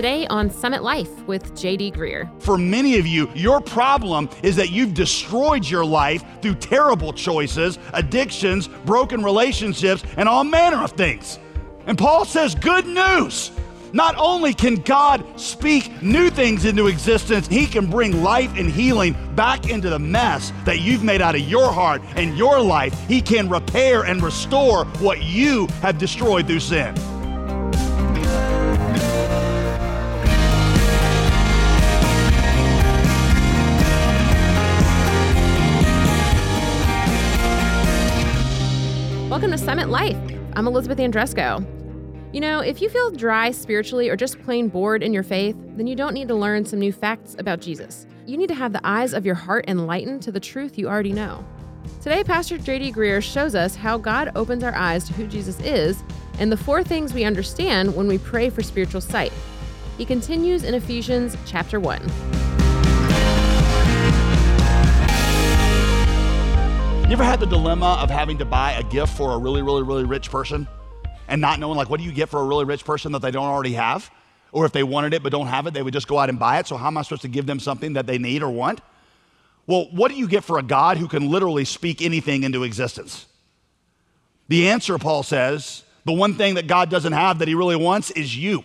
Today on Summit Life with JD Greear. For many of you, your problem is that you've destroyed your life through terrible choices, addictions, broken relationships, and all manner of things. And Paul says, Good news. Not only can God speak new things into existence, He can bring life and healing back into the mess that you've made out of your heart and your life. He can repair and restore what you have destroyed through sin. Welcome to Summit Life. I'm Elizabeth Andresco. You know, if you feel dry spiritually or just plain bored in your faith, then you don't need to learn some new facts about Jesus. You need to have the eyes of your heart enlightened to the truth you already know. Today, Pastor JD Greear shows us how God opens our eyes to who Jesus is and the four things we understand when we pray for spiritual sight. He continues in Ephesians chapter 1. You ever had the dilemma of having to buy a gift for a really, really, really rich person? and not knowing like what do you get for a really rich person that they don't already have or if they wanted it but don't have it they would just go out and buy it so how am i supposed to give them something that they need or want well what do you get for a god who can literally speak anything into existence the answer paul says the one thing that god doesn't have that he really wants is you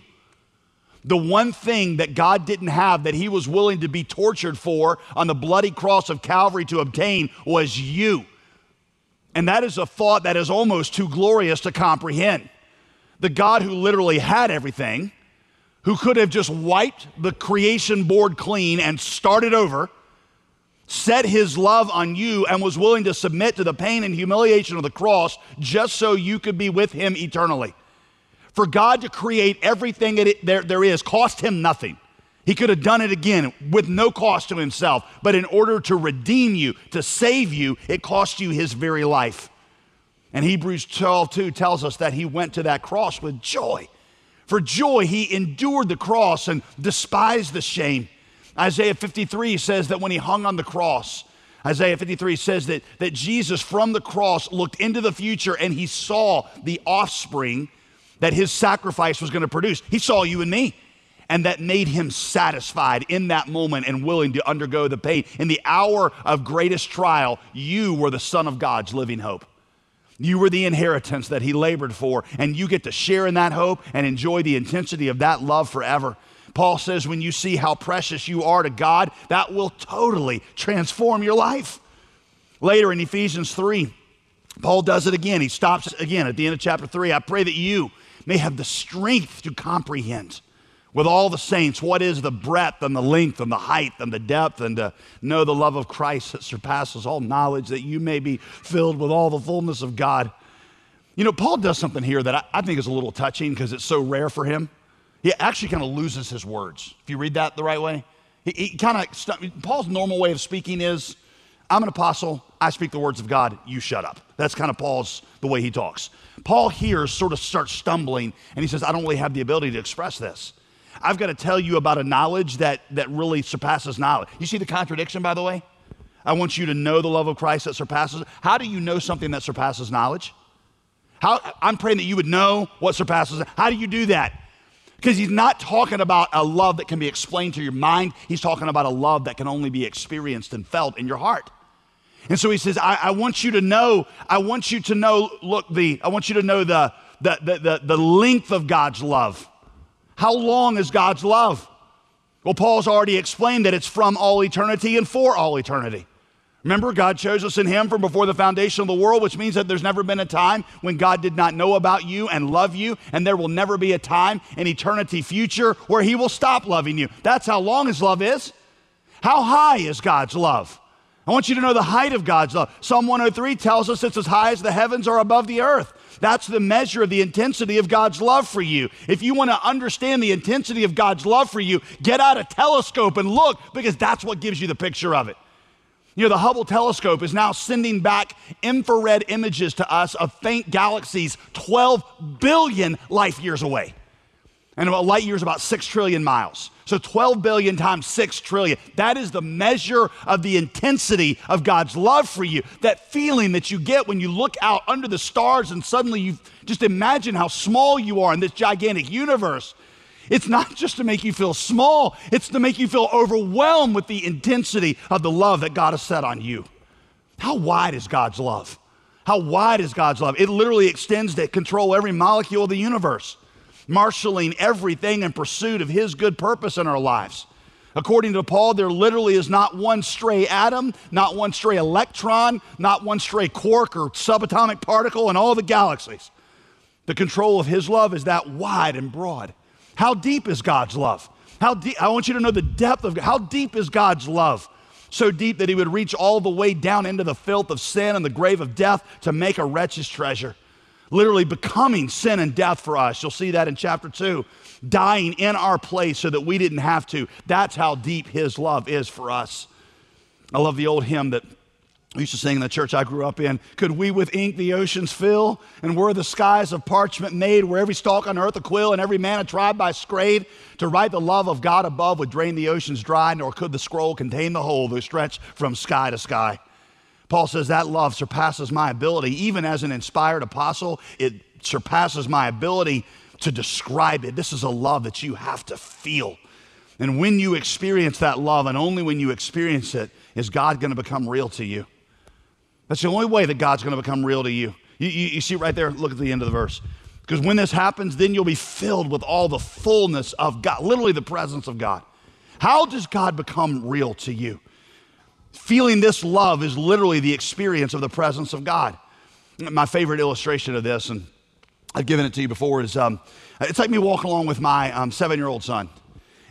the one thing that God didn't have that he was willing to be tortured for on the bloody cross of Calvary to obtain was you. And that is a thought that is almost too glorious to comprehend the God who literally had everything, who could have just wiped the creation board clean and started over, set his love on you, and was willing to submit to the pain and humiliation of the cross just so you could be with him eternally. For God to create everything that it, there, there is cost him nothing. He could have done it again with no cost to himself. But in order to redeem you, to save you, it cost you his very life. And Hebrews 12, 2 tells us that he went to that cross with joy. For joy, he endured the cross and despised the shame. Isaiah 53 says that when he hung on the cross, Isaiah 53 says that, that Jesus from the cross looked into the future and he saw the offspring that his sacrifice was going to produce. He saw you and me. And that made him satisfied in that moment and willing to undergo the pain. In the hour of greatest trial, you were the Son of God's living hope. You were the inheritance that he labored for, and you get to share in that hope and enjoy the intensity of that love forever. Paul says, when you see how precious you are to God, that will totally transform your life. Later in Ephesians 3, Paul does it again. He stops again at the end of chapter 3. I pray that you may have the strength to comprehend with all the saints what is the breadth and the length and the height and the depth, and to know the love of Christ that surpasses all knowledge, that you may be filled with all the fullness of God. You know, Paul does something here that I, I think is a little touching because it's so rare for him. He actually kind of loses his words. If you read that the right way, he, he kind of, Paul's normal way of speaking is, I'm an apostle, I speak the words of God, you shut up. That's kind of Paul's, the way he talks. Paul here sort of starts stumbling and he says, I don't really have the ability to express this. I've got to tell you about a knowledge that, that really surpasses knowledge. You see the contradiction, by the way? I want you to know the love of Christ that surpasses. How do you know something that surpasses knowledge? How, I'm praying that you would know what surpasses. How do you do that? Because he's not talking about a love that can be explained to your mind. He's talking about a love that can only be experienced and felt in your heart. And so he says, I, I want you to know, I want you to know, look, the, I want you to know the, the, the, the, the length of God's love. How long is God's love? Well, Paul's already explained that it's from all eternity and for all eternity. Remember, God chose us in Him from before the foundation of the world, which means that there's never been a time when God did not know about you and love you, and there will never be a time in eternity future where He will stop loving you. That's how long His love is. How high is God's love? I want you to know the height of God's love. Psalm 103 tells us it's as high as the heavens are above the earth. That's the measure of the intensity of God's love for you. If you want to understand the intensity of God's love for you, get out a telescope and look because that's what gives you the picture of it. You know, the Hubble telescope is now sending back infrared images to us of faint galaxies 12 billion light years away. And a light year is about 6 trillion miles. So 12 billion times 6 trillion. That is the measure of the intensity of God's love for you. That feeling that you get when you look out under the stars and suddenly you just imagine how small you are in this gigantic universe. It's not just to make you feel small, it's to make you feel overwhelmed with the intensity of the love that God has set on you. How wide is God's love? How wide is God's love? It literally extends to control every molecule of the universe, marshaling everything in pursuit of His good purpose in our lives. According to Paul, there literally is not one stray atom, not one stray electron, not one stray quark or subatomic particle in all the galaxies. The control of His love is that wide and broad. How deep is God's love? How deep, I want you to know the depth of how deep is God's love. So deep that he would reach all the way down into the filth of sin and the grave of death to make a wretch's treasure. Literally becoming sin and death for us. You'll see that in chapter 2. Dying in our place so that we didn't have to. That's how deep his love is for us. I love the old hymn that we used to sing in the church I grew up in. Could we with ink the oceans fill, and were the skies of parchment made, where every stalk on earth a quill, and every man a tribe by scrade, to write the love of God above would drain the oceans dry, nor could the scroll contain the whole, though stretched from sky to sky. Paul says that love surpasses my ability. Even as an inspired apostle, it surpasses my ability to describe it. This is a love that you have to feel. And when you experience that love, and only when you experience it, is God going to become real to you. That's the only way that God's going to become real to you. You, you. you, see right there, look at the end of the verse. Because when this happens, then you'll be filled with all the fullness of God, literally the presence of God. How does God become real to you? Feeling this love is literally the experience of the presence of God. My favorite illustration of this, and I've given it to you before, is um, it's like me walking along with my um, seven year old son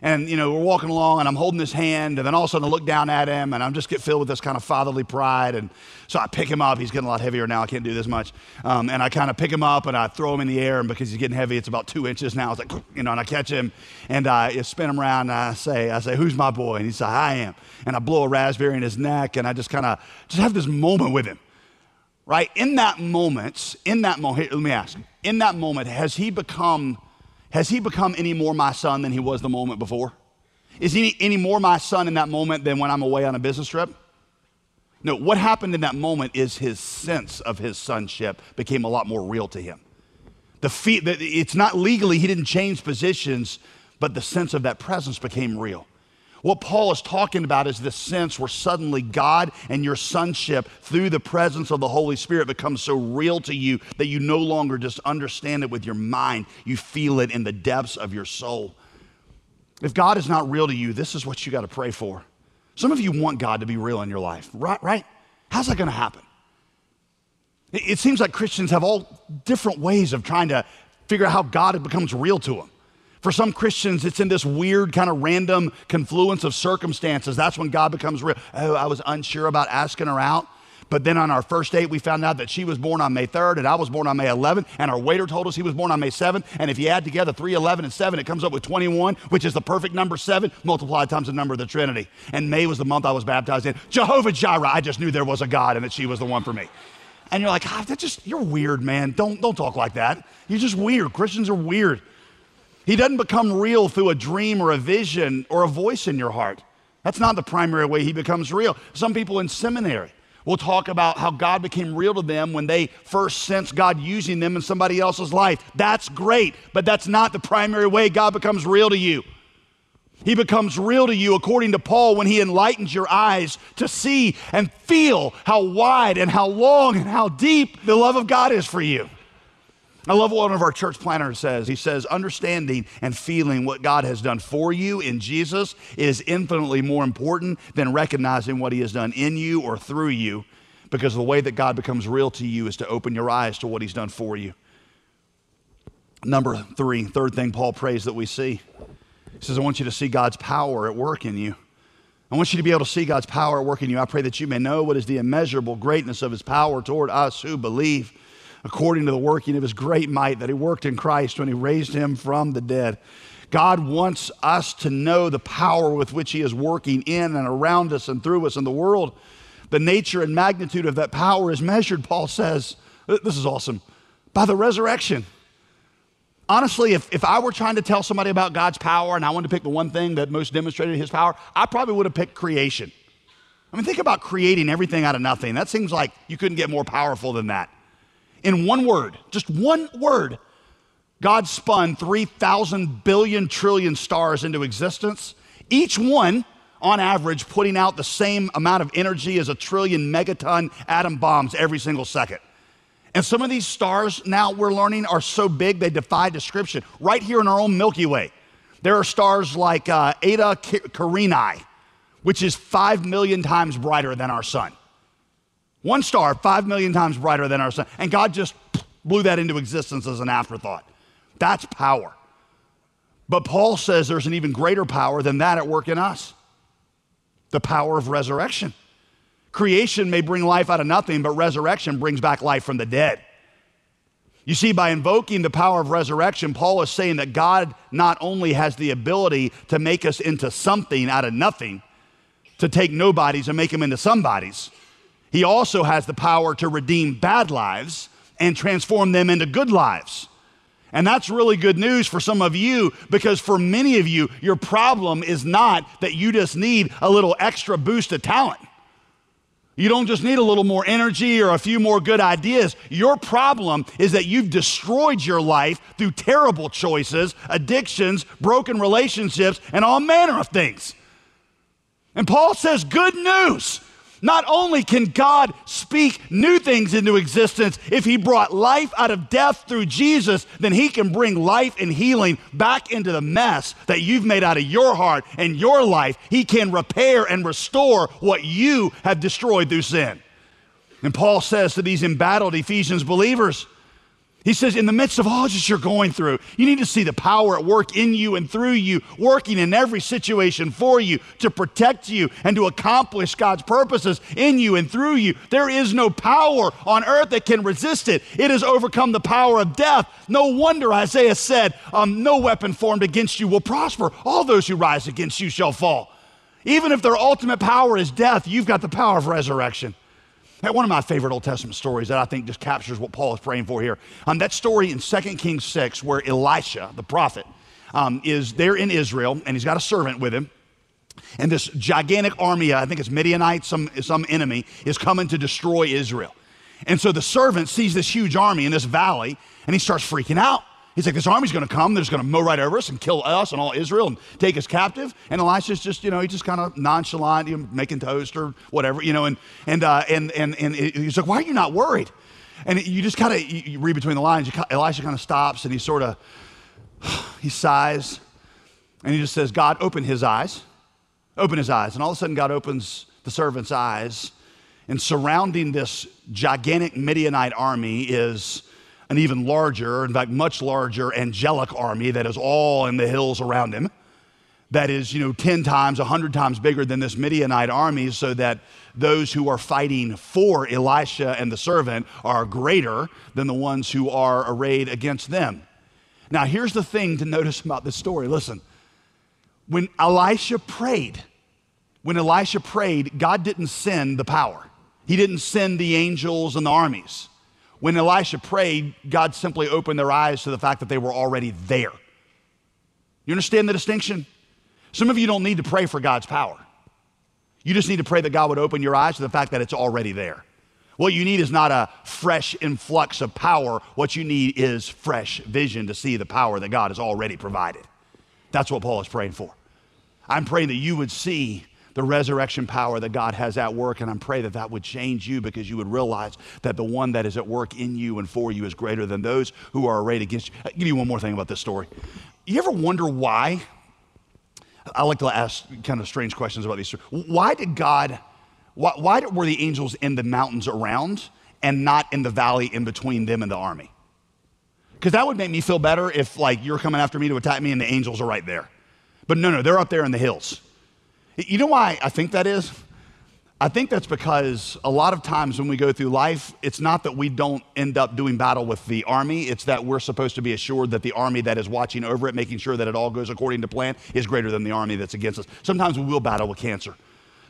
and you know we're walking along and i'm holding his hand and then all of a sudden i look down at him and i'm just get filled with this kind of fatherly pride and so i pick him up. He's getting a lot heavier now. I can't do this much. Um, and i kind of pick him up and i throw him in the air and because he's getting heavy it's about two inches now. It's like you know and i catch him and i spin him around and i say i say who's my boy? And he says i am. And i blow a raspberry in his neck and i just kind of just have this moment with him. Right? In that moment in that moment let me ask. In that moment has he become has he become any more my son than he was the moment before? Is he any more my son in that moment than when I'm away on a business trip? No, what happened in that moment is his sense of his sonship became a lot more real to him. The fee- it's not legally, he didn't change positions, but the sense of that presence became real. What Paul is talking about is this sense where suddenly God and your sonship through the presence of the Holy Spirit becomes so real to you that you no longer just understand it with your mind, you feel it in the depths of your soul. If God is not real to you, this is what you got to pray for. Some of you want God to be real in your life, right? right? How's that going to happen? It seems like Christians have all different ways of trying to figure out how God becomes real to them. For some Christians, it's in this weird kind of random confluence of circumstances. That's when God becomes real. Oh, I was unsure about asking her out. But then on our first date, we found out that she was born on May 3rd and I was born on May 11th. And our waiter told us he was born on May 7th. And if you add together 3, 11, and 7, it comes up with 21, which is the perfect number 7 multiplied times the number of the Trinity. And May was the month I was baptized in. Jehovah Jireh, I just knew there was a God and that she was the one for me. And you're like, ah, that just, you're weird, man. Don't, don't talk like that. You're just weird. Christians are weird. He doesn't become real through a dream or a vision or a voice in your heart. That's not the primary way he becomes real. Some people in seminary will talk about how God became real to them when they first sensed God using them in somebody else's life. That's great, but that's not the primary way God becomes real to you. He becomes real to you, according to Paul, when he enlightens your eyes to see and feel how wide and how long and how deep the love of God is for you. I love what one of our church planners says. He says, understanding and feeling what God has done for you in Jesus is infinitely more important than recognizing what He has done in you or through you, because the way that God becomes real to you is to open your eyes to what He's done for you. Number three, third thing Paul prays that we see. He says, I want you to see God's power at work in you. I want you to be able to see God's power at work in you. I pray that you may know what is the immeasurable greatness of His power toward us who believe according to the working of his great might that he worked in Christ when he raised him from the dead. God wants us to know the power with which he is working in and around us and through us in the world. The nature and magnitude of that power is measured, Paul says. This is awesome. By the resurrection. Honestly, if, if I were trying to tell somebody about God's power and I wanted to pick the one thing that most demonstrated his power, I probably would have picked creation. I mean, think about creating everything out of nothing. That seems like you couldn't get more powerful than that in one word, just one word, God spun 3,000 billion trillion stars into existence, each one, on average, putting out the same amount of energy as a trillion megaton atom bombs every single second. And some of these stars now we're learning are so big they defy description. Right here in our own Milky Way, there are stars like uh, Eta Carinae, which is five million times brighter than our sun. One star, five million times brighter than our sun. And God just blew that into existence as an afterthought. That's power. But Paul says there's an even greater power than that at work in us the power of resurrection. Creation may bring life out of nothing, but resurrection brings back life from the dead. You see, by invoking the power of resurrection, Paul is saying that God not only has the ability to make us into something out of nothing, to take nobodies and make them into somebodies, he also has the power to redeem bad lives and transform them into good lives. And that's really good news for some of you because for many of you, your problem is not that you just need a little extra boost of talent. You don't just need a little more energy or a few more good ideas. Your problem is that you've destroyed your life through terrible choices, addictions, broken relationships, and all manner of things. And Paul says, Good news. Not only can God speak new things into existence, if He brought life out of death through Jesus, then He can bring life and healing back into the mess that you've made out of your heart and your life. He can repair and restore what you have destroyed through sin. And Paul says to these embattled Ephesians believers, he says, in the midst of all that you're going through, you need to see the power at work in you and through you, working in every situation for you to protect you and to accomplish God's purposes in you and through you. There is no power on earth that can resist it. It has overcome the power of death. No wonder Isaiah said, um, No weapon formed against you will prosper. All those who rise against you shall fall. Even if their ultimate power is death, you've got the power of resurrection. One of my favorite Old Testament stories that I think just captures what Paul is praying for here. Um, that story in 2 Kings 6, where Elisha, the prophet, um, is there in Israel and he's got a servant with him. And this gigantic army, I think it's Midianite, some, some enemy, is coming to destroy Israel. And so the servant sees this huge army in this valley and he starts freaking out. He's like, this army's going to come. They're just going to mow right over us and kill us and all Israel and take us captive. And Elisha's just, you know, he's just kind of nonchalant, you know, making toast or whatever, you know. And and uh, and and and he's like, why are you not worried? And you just kind of you read between the lines. Elisha kind of stops and he sort of he sighs and he just says, God, open his eyes, open his eyes. And all of a sudden, God opens the servant's eyes, and surrounding this gigantic Midianite army is an even larger, in fact, much larger angelic army that is all in the hills around him. That is, you know, 10 times, 100 times bigger than this Midianite army, so that those who are fighting for Elisha and the servant are greater than the ones who are arrayed against them. Now, here's the thing to notice about this story. Listen, when Elisha prayed, when Elisha prayed, God didn't send the power, He didn't send the angels and the armies. When Elisha prayed, God simply opened their eyes to the fact that they were already there. You understand the distinction? Some of you don't need to pray for God's power. You just need to pray that God would open your eyes to the fact that it's already there. What you need is not a fresh influx of power. What you need is fresh vision to see the power that God has already provided. That's what Paul is praying for. I'm praying that you would see the resurrection power that God has at work. And I pray that that would change you because you would realize that the one that is at work in you and for you is greater than those who are arrayed against you. I'll give you one more thing about this story. You ever wonder why? I like to ask kind of strange questions about these. Stories. Why did God, why, why were the angels in the mountains around and not in the valley in between them and the army? Because that would make me feel better if, like, you're coming after me to attack me and the angels are right there. But no, no, they're up there in the hills. You know why I think that is? I think that's because a lot of times when we go through life, it's not that we don't end up doing battle with the army, it's that we're supposed to be assured that the army that is watching over it, making sure that it all goes according to plan, is greater than the army that's against us. Sometimes we will battle with cancer.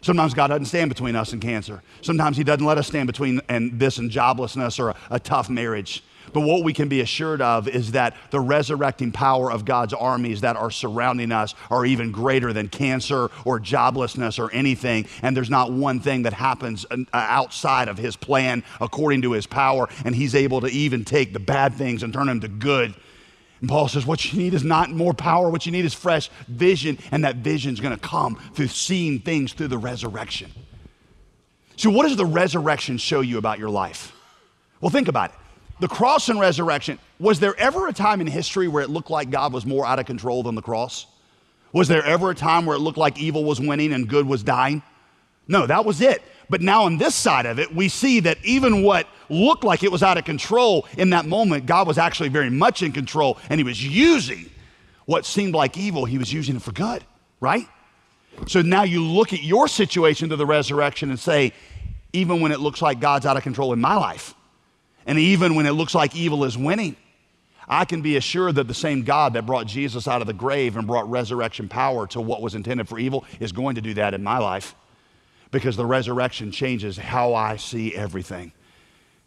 Sometimes God doesn't stand between us and cancer. Sometimes He doesn't let us stand between and this and joblessness or a, a tough marriage. But what we can be assured of is that the resurrecting power of God's armies that are surrounding us are even greater than cancer or joblessness or anything. And there's not one thing that happens uh, outside of His plan according to His power. And He's able to even take the bad things and turn them to good And Paul says, What you need is not more power, what you need is fresh vision, and that vision is going to come through seeing things through the resurrection. So, what does the resurrection show you about your life? Well, think about it. The cross and resurrection, was there ever a time in history where it looked like God was more out of control than the cross? Was there ever a time where it looked like evil was winning and good was dying? No, that was it. But now on this side of it, we see that even what looked like it was out of control in that moment, God was actually very much in control and he was using what seemed like evil, he was using it for good, right? So now you look at your situation to the resurrection and say, even when it looks like God's out of control in my life, and even when it looks like evil is winning, I can be assured that the same God that brought Jesus out of the grave and brought resurrection power to what was intended for evil is going to do that in my life because the resurrection changes how I see everything.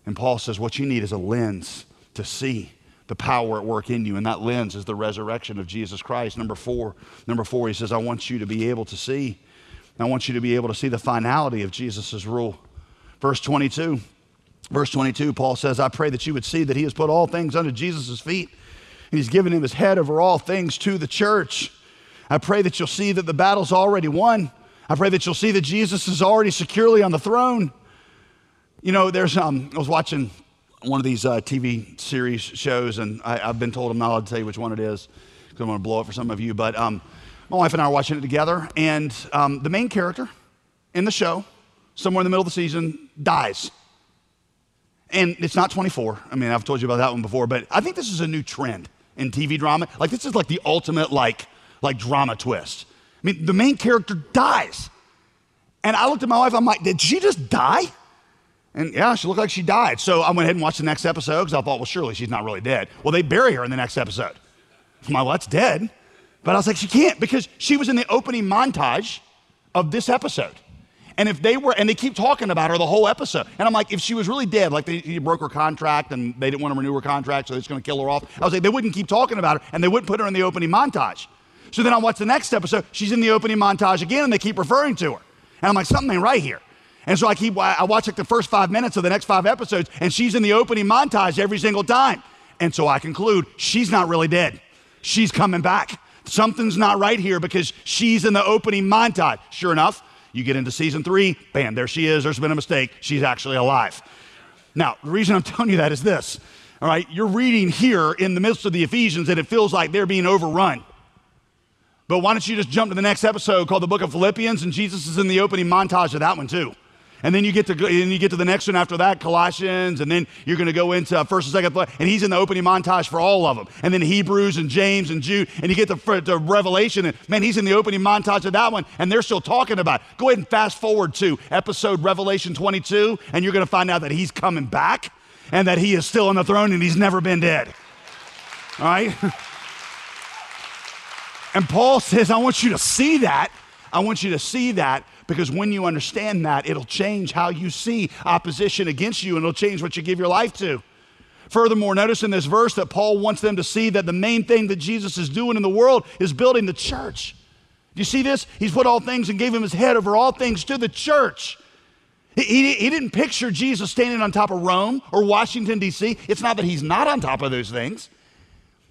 And Paul says, What you need is a lens to see the power at work in you, and that lens is the resurrection of Jesus Christ. Number four, number four, he says, I want you to be able to see. I want you to be able to see the finality of Jesus' rule. Verse 22. Verse 22, Paul says, I pray that you would see that he has put all things under Jesus' feet, and he's given him his head over all things to the church. I pray that you'll see that the battle's already won. I pray that you'll see that Jesus is already securely on the throne. You know, there's um, I was watching one of these uh, TV series shows, and I, have been told I'm not allowed to tell you which one it is because I'm going to blow it for some of you. But um, my wife and I are watching it together, and um, the main character in the show, somewhere in the middle of the season, dies. And it's not 24. I mean, I've told you about that one before, but I think this is a new trend in TV drama. Like this is like the ultimate like like drama twist. I mean, the main character dies. And I looked at my wife, I'm like, did she just die? And yeah, she looked like she died. So I went ahead and watched the next episode because I thought, well, surely she's not really dead. Well, they bury her in the next episode. I'm like, well, that's dead. But I was like, she can't because she was in the opening montage of this episode. And if they were, and they keep talking about her the whole episode. And I'm like, if she was really dead, like they broke her contract and they didn't want to renew her contract, so they're just going to kill her off. I was like, they wouldn't keep talking about her and they wouldn't put her in the opening montage. So then I watch the next episode. She's in the opening montage again and they keep referring to her. And I'm like, something ain't right here. And so I keep, I watch like the first five minutes of the next five episodes and she's in the opening montage every single time. And so I conclude she's not really dead. She's coming back. Something's not right here because she's in the opening montage. Sure enough, you get into season three, bam, there she is. There's been a mistake. She's actually alive. Now, the reason I'm telling you that is this. All right, you're reading here in the midst of the Ephesians and it feels like they're being overrun. But why don't you just jump to the next episode called the book of Philippians and Jesus is in the opening montage of that one too. And then you get to and you get to the next one after that, Colossians, and then you're going to go into uh, first and second, and he's in the opening montage for all of them. And then Hebrews and James and Jude, and you get to, to Revelation, and man, he's in the opening montage of that one, and they're still talking about. It. Go ahead and fast forward to episode Revelation 22, and you're going to find out that he's coming back, and that he is still on the throne, and he's never been dead. All right. and Paul says, I want you to see that. I want you to see that because when you understand that, it'll change how you see opposition against you and it'll change what you give your life to. Furthermore, notice in this verse that Paul wants them to see that the main thing that Jesus is doing in the world is building the church. Do you see this? He's put all things and gave him his head over all things to the church. He, he, he didn't picture Jesus standing on top of Rome or Washington, D.C. It's not that he's not on top of those things.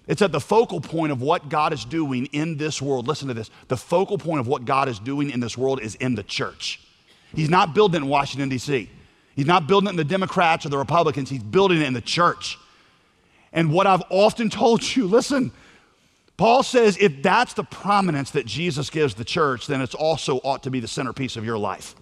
It's at the focal point of what God is doing in this world. Listen to this. The focal point of what God is doing in this world is in the church. He's not building it in Washington, D.C., He's not building it in the Democrats or the Republicans. He's building it in the church. And what I've often told you listen, Paul says if that's the prominence that Jesus gives the church, then it's also ought to be the centerpiece of your life.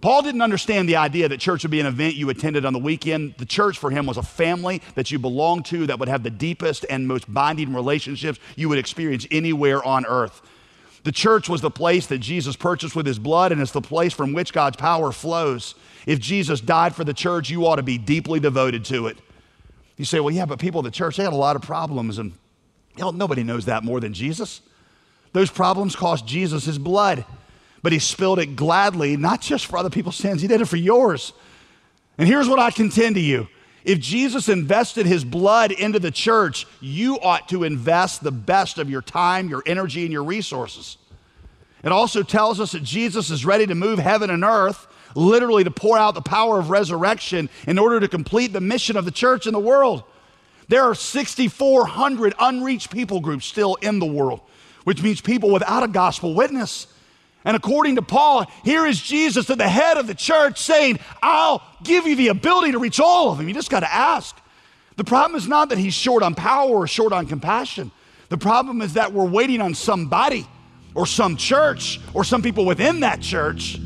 Paul didn't understand the idea that church would be an event you attended on the weekend. The church for him was a family that you belonged to that would have the deepest and most binding relationships you would experience anywhere on earth. The church was the place that Jesus purchased with his blood, and it's the place from which God's power flows. If Jesus died for the church, you ought to be deeply devoted to it. You say, well, yeah, but people at the church, they had a lot of problems, and you know, nobody knows that more than Jesus. Those problems cost Jesus his blood but he spilled it gladly, not just for other people's sins, he did it for yours. And here's what I contend to you if Jesus invested his blood into the church, you ought to invest the best of your time, your energy, and your resources. It also tells us that Jesus is ready to move heaven and earth, literally to pour out the power of resurrection in order to complete the mission of the church in the world. There are 6,400 unreached people groups still in the world, which means people without a gospel witness. And according to Paul, here is Jesus at the head of the church saying, I'll give you the ability to reach all of them. You just got to ask. The problem is not that he's short on power or short on compassion. The problem is that we're waiting on somebody or some church or some people within that church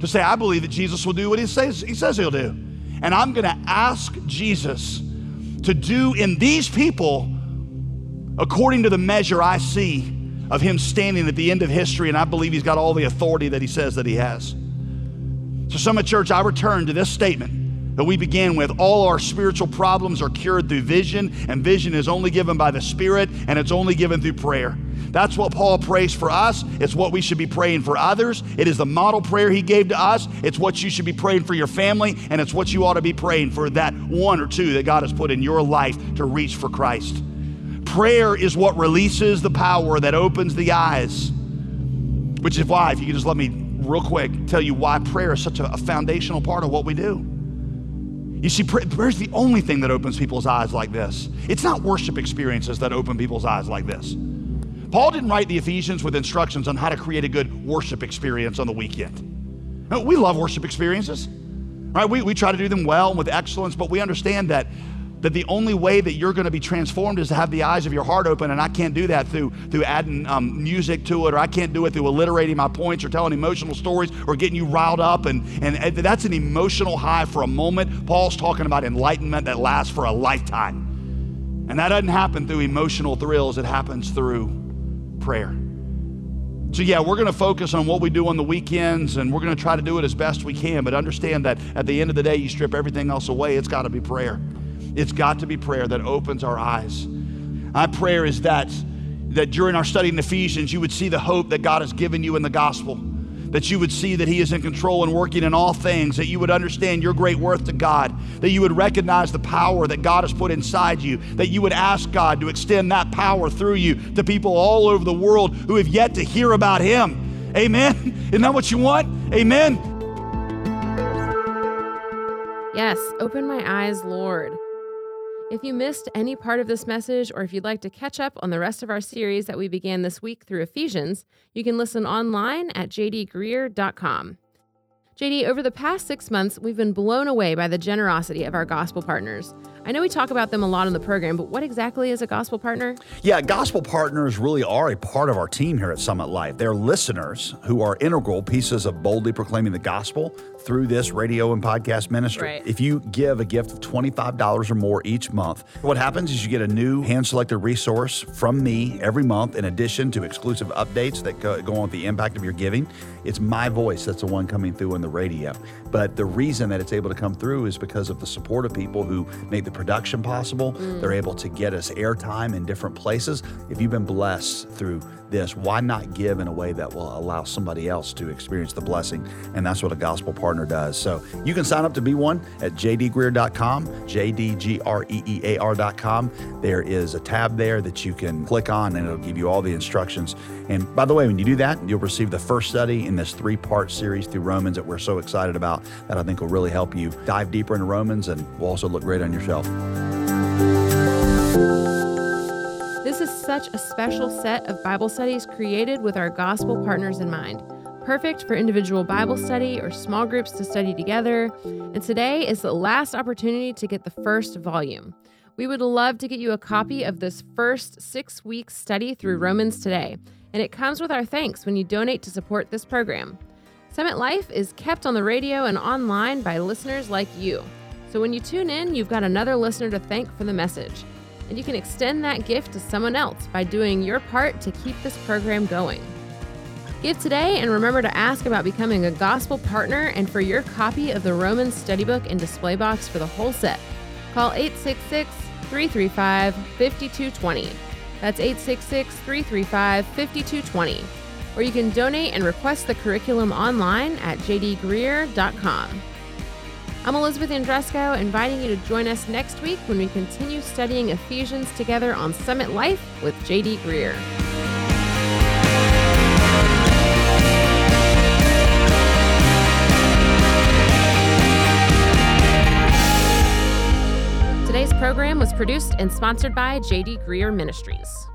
to say, I believe that Jesus will do what he says, he says he'll do. And I'm going to ask Jesus to do in these people according to the measure I see of him standing at the end of history, and I believe he's got all the authority that he says that he has. So, Summit Church, I return to this statement that we began with all our spiritual problems are cured through vision, and vision is only given by the Spirit, and it's only given through prayer. That's what Paul prays for us. It's what we should be praying for others. It is the model prayer he gave to us. It's what you should be praying for your family, and it's what you ought to be praying for that one or two that God has put in your life to reach for Christ. Prayer is what releases the power that opens the eyes, which is why, if you could just let me real quick tell you why prayer is such a, foundational part of what we do. You see, prayer is the only thing that opens people's eyes like this. It's not worship experiences that open people's eyes like this. Paul didn't write the Ephesians with instructions on how to create a good worship experience on the weekend. we love worship experiences, right? We, we try to do them well and with excellence, but we understand that that the only way that you're going to be transformed is to have the eyes of your heart open and i can't do that through through adding um, music to it or i can't do it through alliterating my points or telling emotional stories or getting you riled up and, and that's an emotional high for a moment paul's talking about enlightenment that lasts for a lifetime and that doesn't happen through emotional thrills it happens through prayer so, yeah, we're going to focus on what we do on the weekends and we're going to try to do it as best we can. But understand that at the end of the day, you strip everything else away, it's got to be prayer. It's got to be prayer that opens our eyes. My prayer is that, that during our study in Ephesians, you would see the hope that God has given you in the gospel, that you would see that He is in control and working in all things, that you would understand your great worth to God, that you would recognize the power that God has put inside you, that you would ask God to extend that power through you to people all over the world who have yet to hear about Him. Amen? Isn't that what you want? Amen. Yes, open my eyes, Lord. If you missed any part of this message, or if you'd like to catch up on the rest of our series that we began this week through Ephesians, you can listen online at jdgreear.com. JD, over the past six months, we've been blown away by the generosity of our gospel partners. I know we talk about them a lot in the program, but what exactly is a gospel partner? Yeah, gospel partners really are a part of our team here at Summit Life. They're listeners who are integral pieces of boldly proclaiming the gospel through this radio and podcast ministry. Right. If you give a gift of $25 or more each month, what happens is you get a new hand selected resource from me every month, in addition to exclusive updates that go, go on with the impact of your giving. It's my voice that's the one coming through on the radio. But the reason that it's able to come through is because of the support of people who make the production possible. Mm. They're able to get us airtime in different places. If you've been blessed through this, why not give in a way that will allow somebody else to experience the blessing? And that's what a gospel partner does. So you can sign up to be one at jdgreear.com, jdgreear.com. There is a tab there that you can click on and it'll give you all the instructions. And by the way, when you do that, you'll receive the first study in this three part series through Romans that we're so excited about that I think will really help you dive deeper into Romans and will also look great on your shelf. This is such a special set of Bible studies created with our gospel partners in mind. Perfect for individual Bible study or small groups to study together. And today is the last opportunity to get the first volume. We would love to get you a copy of this first six week study through Romans today, and it comes with our thanks when you donate to support this program. Summit Life is kept on the radio and online by listeners like you. So when you tune in, you've got another listener to thank for the message. And you can extend that gift to someone else by doing your part to keep this program going. Give today and remember to ask about becoming a gospel partner and for your copy of the Romans study book and display box for the whole set. Call 866 335 5220. That's 866 335 5220. Or you can donate and request the curriculum online at jdgreear.com. I'm Elizabeth Andresco, inviting you to join us next week when we continue studying Ephesians together on Summit Life with JD Greear. Today's program was produced and sponsored by JD Greear Ministries.